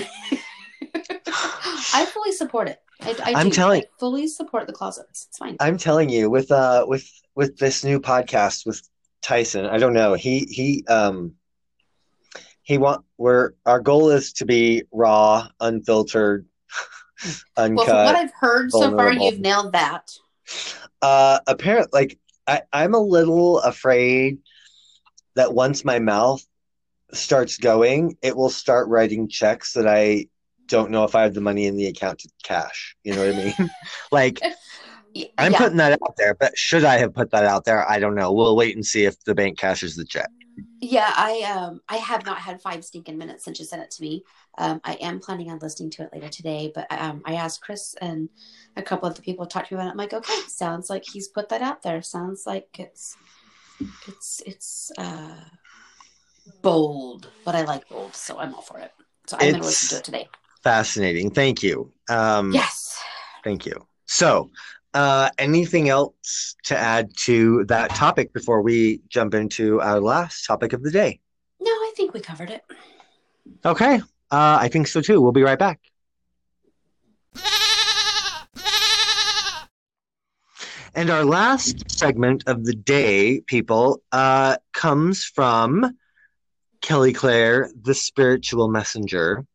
I fully support it. I, I I'm do. telling- I fully support the closets. It's fine. I'm telling you, with uh, with with this new podcast with Tyson, I don't know. He he um he want we're our goal is to be raw, unfiltered, uncut. well, from what. I've heard so far, you've nailed that. uh, apparent like I I'm a little afraid that once my mouth starts going, it will start writing checks that I don't know if I have the money in the account to cash. You know what I mean? like I'm yeah. putting that out there, but should I have put that out there? I don't know. We'll wait and see if the bank cashes the check. Yeah, I um I have not had five stinking minutes since you sent it to me. Um, I am planning on listening to it later today, but um, I asked Chris and a couple of the people to talk to me about it. I'm like, okay, sounds like he's put that out there. Sounds like it's it's it's uh bold, but I like bold, so I'm all for it. So I'm gonna It's- listen to it today. Fascinating. Thank you. Um, Yes. Thank you. So, uh, anything else to add to that topic before we jump into our last topic of the day? No, I think we covered it. Okay. Uh, I think so too. We'll be right back. And our last segment of the day, people, uh, comes from Kelli Clair, the spiritual messenger.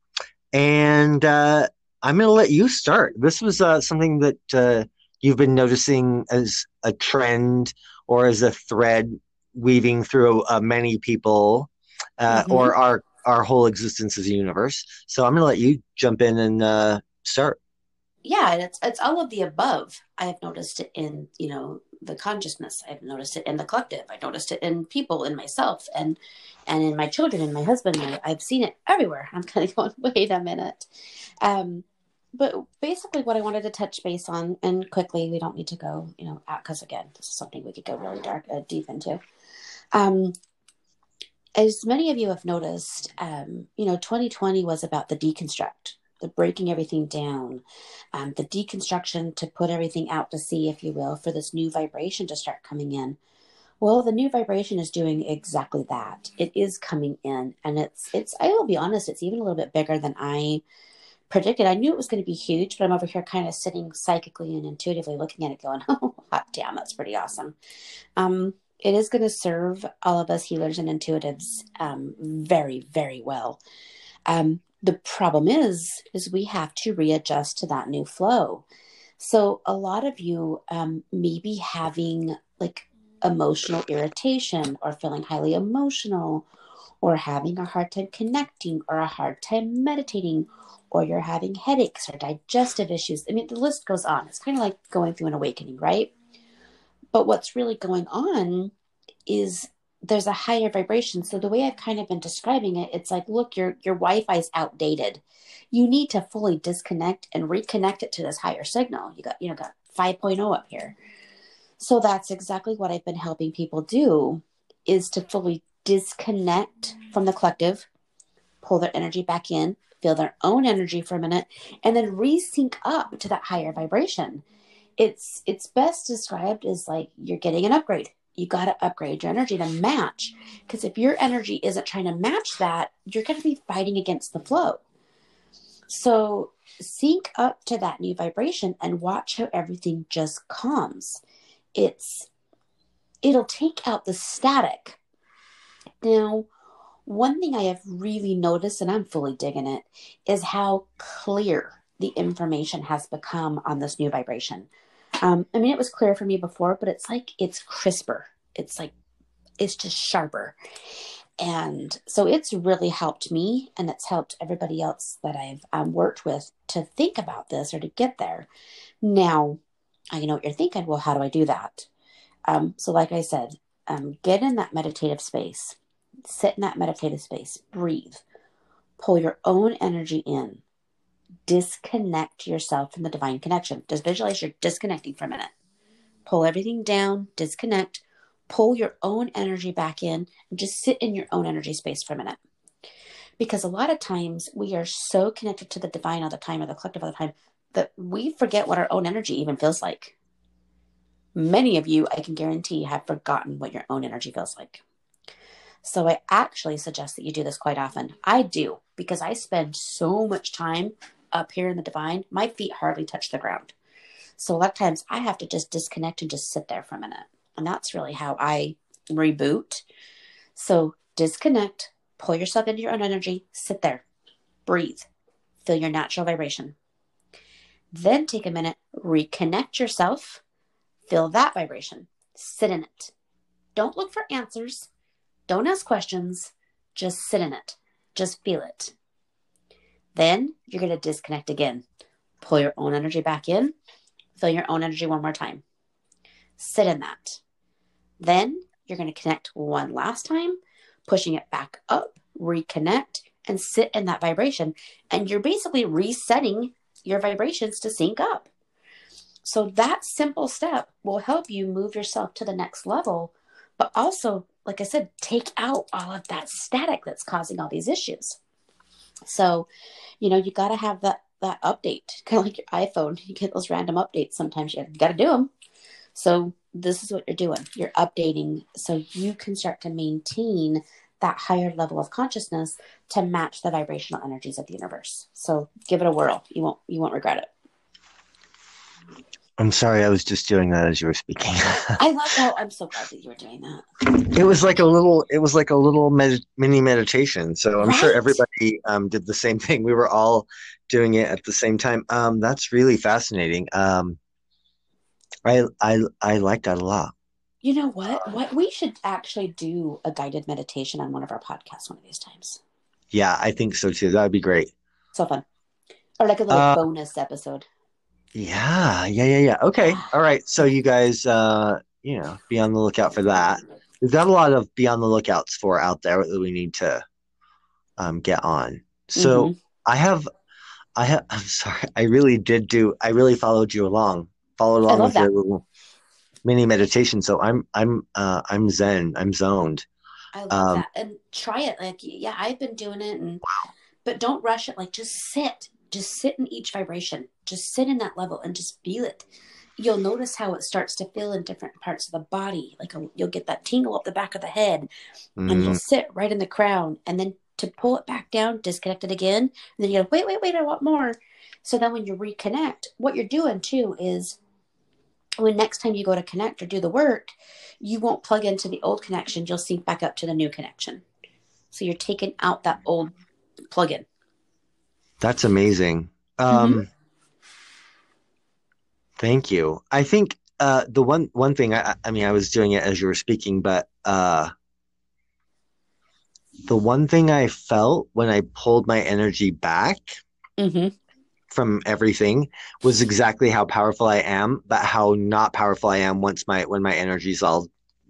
And uh, I'm going to let you start. This was uh, something that uh, you've been noticing as a trend or as a thread weaving through uh, many people uh, Mhm. or our, our whole existence as a universe. So I'm going to let you jump in and uh, start. yeah, and it's it's all of the above. I have noticed it in you know the consciousness. I've noticed it in the collective. I noticed it in people, in myself, and and in my children, and my husband. I, I've seen it everywhere. I'm kind of going, wait a minute. Um, but basically, what I wanted to touch base on, and quickly, we don't need to go, you know, out because again, this is something we could go really dark, uh, deep into. Um, as many of you have noticed, um, you know, 2020 was about the deconstruct, the breaking everything down, um, the deconstruction to put everything out to sea, if you will, for this new vibration to start coming in. Well, the new vibration is doing exactly that. It is coming in, and it's it's. I will be honest, it's even a little bit bigger than I predicted. I knew it was going to be huge, but I'm over here kind of sitting psychically and intuitively looking at it, going, "Oh, hot damn, that's pretty awesome." Um, it is going to serve all of us healers and intuitives um, very, very well. Um, the problem is, is we have to readjust to that new flow. So a lot of you um, may be having like emotional irritation or feeling highly emotional or having a hard time connecting or a hard time meditating or you're having headaches or digestive issues. I mean, the list goes on. It's kind of like going through an awakening, right? But what's really going on is there's a higher vibration. So the way I've kind of been describing it, it's like, look, your your Wi-Fi is outdated. You need to fully disconnect and reconnect it to this higher signal. You got, you know, got 5.0 up here. So that's exactly what I've been helping people do is to fully disconnect from the collective, pull their energy back in, feel their own energy for a minute, and then resync up to that higher vibration. It's it's best described as like you're getting an upgrade you got to upgrade your energy to match. Because if your energy isn't trying to match that, you're going to be fighting against the flow. So sync up to that new vibration and watch how everything just calms. It's it'll take out the static. Now, one thing I have really noticed, and I'm fully digging it, is how clear the information has become on this new vibration. Um, I mean, it was clear for me before, but it's like it's crisper. It's like it's just sharper. And so it's really helped me and it's helped everybody else that I've um, worked with to think about this or to get there. Now, I know what you're thinking. Well, how do I do that? Um, so, like I said, um, get in that meditative space, sit in that meditative space, breathe, pull your own energy in, disconnect yourself from the divine connection. Just visualize you're disconnecting for a minute. Pull everything down, disconnect, pull your own energy back in, and just sit in your own energy space for a minute. Because a lot of times we are so connected to the divine all the time or the collective all the time that we forget what our own energy even feels like. Many of you, I can guarantee, have forgotten what your own energy feels like. So I actually suggest that you do this quite often. I do because I spend so much time up here in the divine, my feet hardly touch the ground. So a lot of times I have to just disconnect and just sit there for a minute. And that's really how I reboot. So disconnect, pull yourself into your own energy, sit there, breathe, feel your natural vibration. Then take a minute, reconnect yourself, feel that vibration, sit in it. Don't look for answers, don't ask questions, just sit in it, just feel it. Then you're going to disconnect again. Pull your own energy back in. Feel your own energy one more time. Sit in that. Then you're going to connect one last time, pushing it back up, reconnect, and sit in that vibration. And you're basically resetting your vibrations to sync up. So that simple step will help you move yourself to the next level, but also, like I said, take out all of that static that's causing all these issues. So, you know, you got to have that that update, kind of like your iPhone. You get those random updates sometimes. You got to do them. So this is what you're doing. You're updating so you can start to maintain that higher level of consciousness to match the vibrational energies of the universe. So give it a whirl. You won't you won't regret it. I'm sorry, I was just doing that as you were speaking. I love how I'm so glad that you were doing that. It was like a little, it was like a little med- mini meditation. So I'm right? sure everybody um, did the same thing. We were all doing it at the same time. Um, that's really fascinating. Um, I I I like that a lot. You know what? What we should actually do a guided meditation on one of our podcasts one of these times. Yeah, I think so too. That would be great. So fun, or like a little uh, bonus episode. Yeah, yeah, yeah, yeah. Okay. All right. So you guys uh, you know, be on the lookout for that. We've got a lot of be on the lookouts for out there that we need to um get on. So Mhm. I have I have I'm sorry, I really did do I really followed you along. Followed along with your that. little mini meditation. So I'm I'm uh I'm zen. I'm zoned. I love Um that. And try it. Like, yeah, I've been doing it and but don't rush it. Like just sit. Just sit in each vibration. Just sit in that level and just feel it. You'll notice how it starts to feel in different parts of the body. Like a, you'll get that tingle up the back of the head and you'll mm, sit right in the crown. And then to pull it back down, disconnect it again. And then you go, wait, wait, wait, I want more. So then when you reconnect, what you're doing too is when next time you go to connect or do the work, you won't plug into the old connection. You'll sync back up to the new connection. So you're taking out that old plug-in. that's amazing. Um thank you. I think uh the one one thing I I mean I was doing it as you were speaking, but uh the one thing I felt when I pulled my energy back Mm-hmm. From everything was exactly how powerful I am, but how not powerful I am once my when my energy is all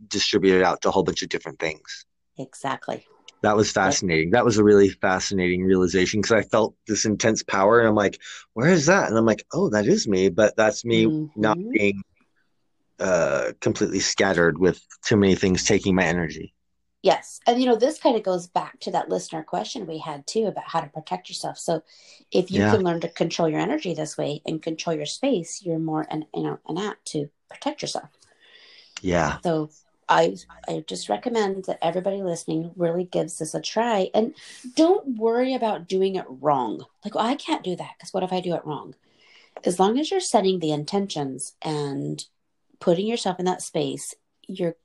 distributed out to a whole bunch of different things. Exactly. That was fascinating. That was a really fascinating realization because I felt this intense power and I'm like, where is that? And I'm like, oh, that is me, but that's me not Mhm. being uh completely scattered with too many things taking my energy. Yes. And you know, this kind of goes back to that listener question we had too about how to protect yourself. So if you Yeah. can learn to control your energy this way and control your space, you're more an you know an apt to protect yourself. Yeah. So I I just recommend that everybody listening really gives this a try and don't worry about doing it wrong. Like, well, I can't do that because what if I do it wrong? As long as you're setting the intentions and putting yourself in that space, you're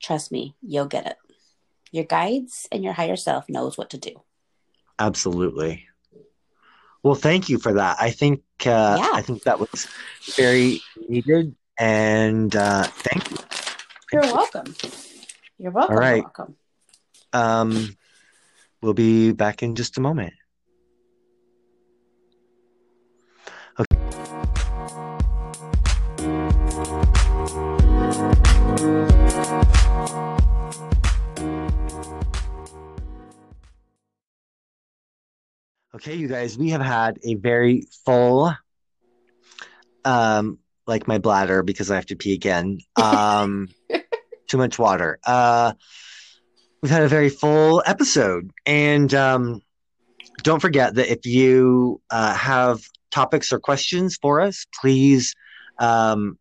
trust me, you'll get it. Your guides and your higher self knows what to do. Absolutely. Well, thank you for that. I think uh, Yeah. I think that was very needed, and uh, thank you. You're welcome. You're welcome. All right. You're welcome. Um, we'll be back in just a moment. Okay, you guys, we have had a very full, um, like my bladder because I have to pee again. Um, too much water. Uh, we've had a very full episode, and um, don't forget that if you uh, have topics or questions for us, please um,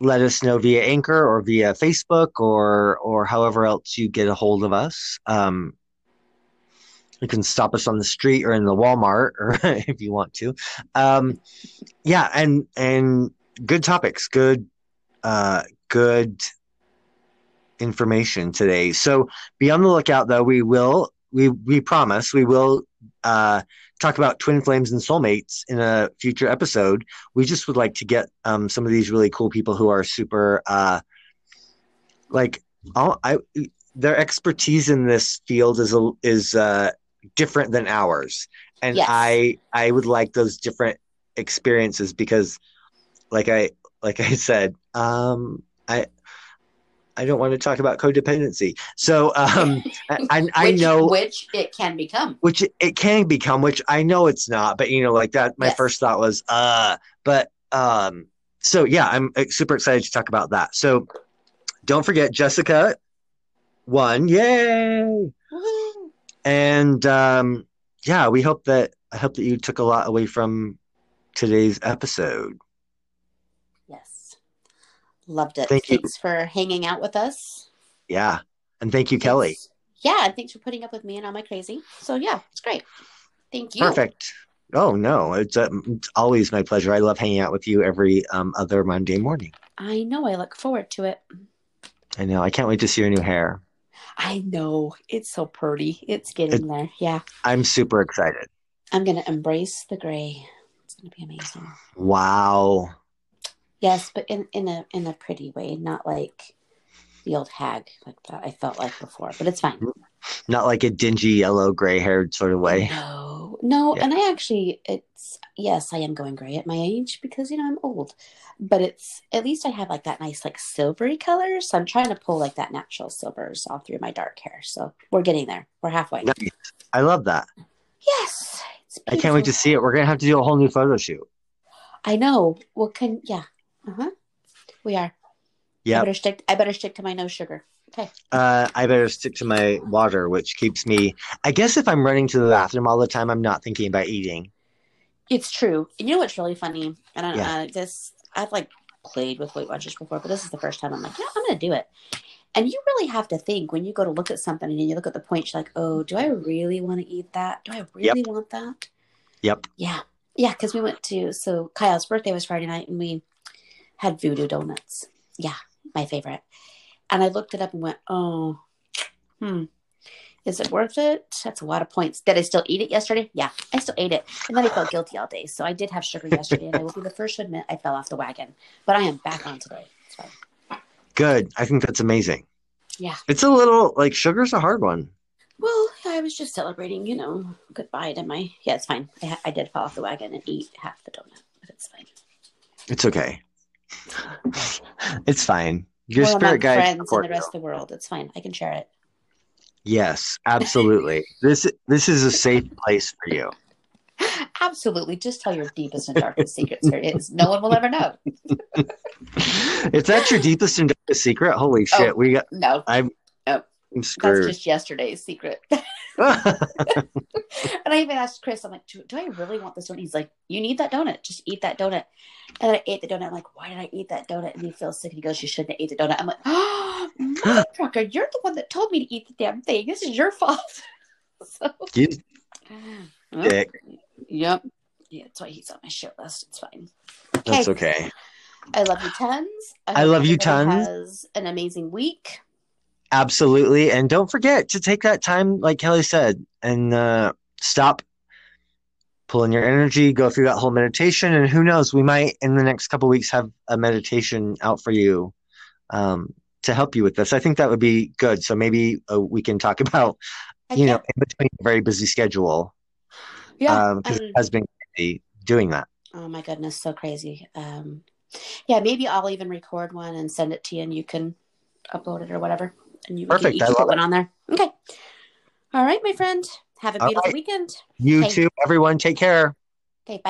let us know via Anchor or via Facebook or or however else you get a hold of us. Um, you can stop us on the street or in the Walmart, or if you want to. Um, yeah, and and good topics, good, uh, good information today. So be on the lookout, though. We will, we we promise, we will uh, talk about twin flames and soulmates in a future episode. We just would like to get um, some of these really cool people who are super, uh, like, all, I their expertise in this field is is uh, different than ours, and Yes. I I would like those different experiences because, like I like I said, um, I. I don't want to talk about codependency. So um, I, I, I know which it can become. which it- can become which i know it's not but you know like that my Yes. first thought was uh but um so yeah i'm uh, super excited to talk about that so don't forget jessica one, yay. And um yeah we hope that i hope that you took a lot away from today's episode Yes. Loved it. Thank you. Thanks for hanging out with us. yeah and thank you kelli Thanks- Yeah, and thanks for putting up with me and all my crazy. So yeah, it's great. Thank you. perfect oh no it's, uh, it's always my pleasure i love hanging out with you every um, other monday morning I know. I look forward to it. i know i can't wait to see your new hair I know. It's so pretty. It's getting there. Yeah. i'm super excited I'm gonna embrace the gray. It's gonna be amazing. Wow. Yes, but in, in a in a pretty way, not like the old hag like that I felt like before. But it's fine. Not like a dingy yellow gray haired sort of way. No. No, Yeah. and I actually, it's yes, I am going gray at my age because you know I'm old, but it's at least I have like that nice like silvery color. So I'm trying to pull like that natural silvers all through my dark hair. So we're getting there. We're halfway. Nice. I love that. Yes, I can't wait to see it. We're gonna have to do a whole new photo shoot. I know. Well, can yeah, uh huh. We are. yeah I better stick. I better stick to my no sugar. Okay. Uh, I better stick to my water, which keeps me. I guess if I'm running to the bathroom all the time, I'm not thinking about eating. It's true. And you know what's really funny? And I, Yeah. uh, this I've like played with Weight Watchers before, but this is the first time I'm like, yeah, I'm gonna do it. And you really have to think when you go to look at something and you look at the points, you're like, oh, do I really want to eat that? Do I really want that? Yep. Yeah, yeah. Because we went to so Kyle's birthday was Friday night, and we had voodoo donuts. Yeah, my favorite. And I looked it up and went, oh, hmm. Is it worth it? That's a lot of points. Did I still eat it yesterday? Yeah, I still ate it. And then I felt guilty all day. So I did have sugar yesterday, and I will be the first to admit I fell off the wagon. But I am back on today. Fine. Good. I think that's amazing. Yeah. It's a little like sugar's a hard one. Well, I was just celebrating, you know, goodbye to my. Yeah, it's fine. I, I did fall off the wagon and eat half the donut, but it's fine. It's okay. it's fine. Your We're spirit guide. friends support the rest of the world. It's fine. I can share it. Yes, absolutely. this this is a safe place for you. Absolutely. Just tell your deepest and darkest secrets. There is. No one will ever know. If that's your deepest and darkest secret, holy oh, shit, Oh. we got. No, oh, I'm that's screwed. just yesterday's secret. And I even asked Chris, I'm like, do, do I really want this donut? He's like, you need that donut. Just eat that donut. And I ate the donut. I'm like, why did I eat that donut? And he feels sick. And he goes, you shouldn't have ate the donut. I'm like, oh, motherfucker, you're the one that told me to eat the damn thing. This is your fault. so, you uh, dick. yep. Yeah, that's why he's on my shit list. It's fine. That's okay. I love you tons. I hope love you tons. Has an amazing week. Absolutely. And don't forget to take that time, like Kelli said, and uh, stop pulling your energy, go through that whole meditation. And who knows, we might in the next couple weeks have a meditation out for you um, to help you with this. I think that would be good. So maybe uh, we can talk about, you know, in between a very busy schedule, yeah. because it has been crazy doing that. Oh my goodness, so crazy. Um, yeah, maybe I'll even record one and send it to you, and you can upload it or whatever, and you Perfect, can each put one on there. Okay. All right, my friend. Have a beautiful right. weekend. You Hey. too, everyone. Take care. Okay, bye.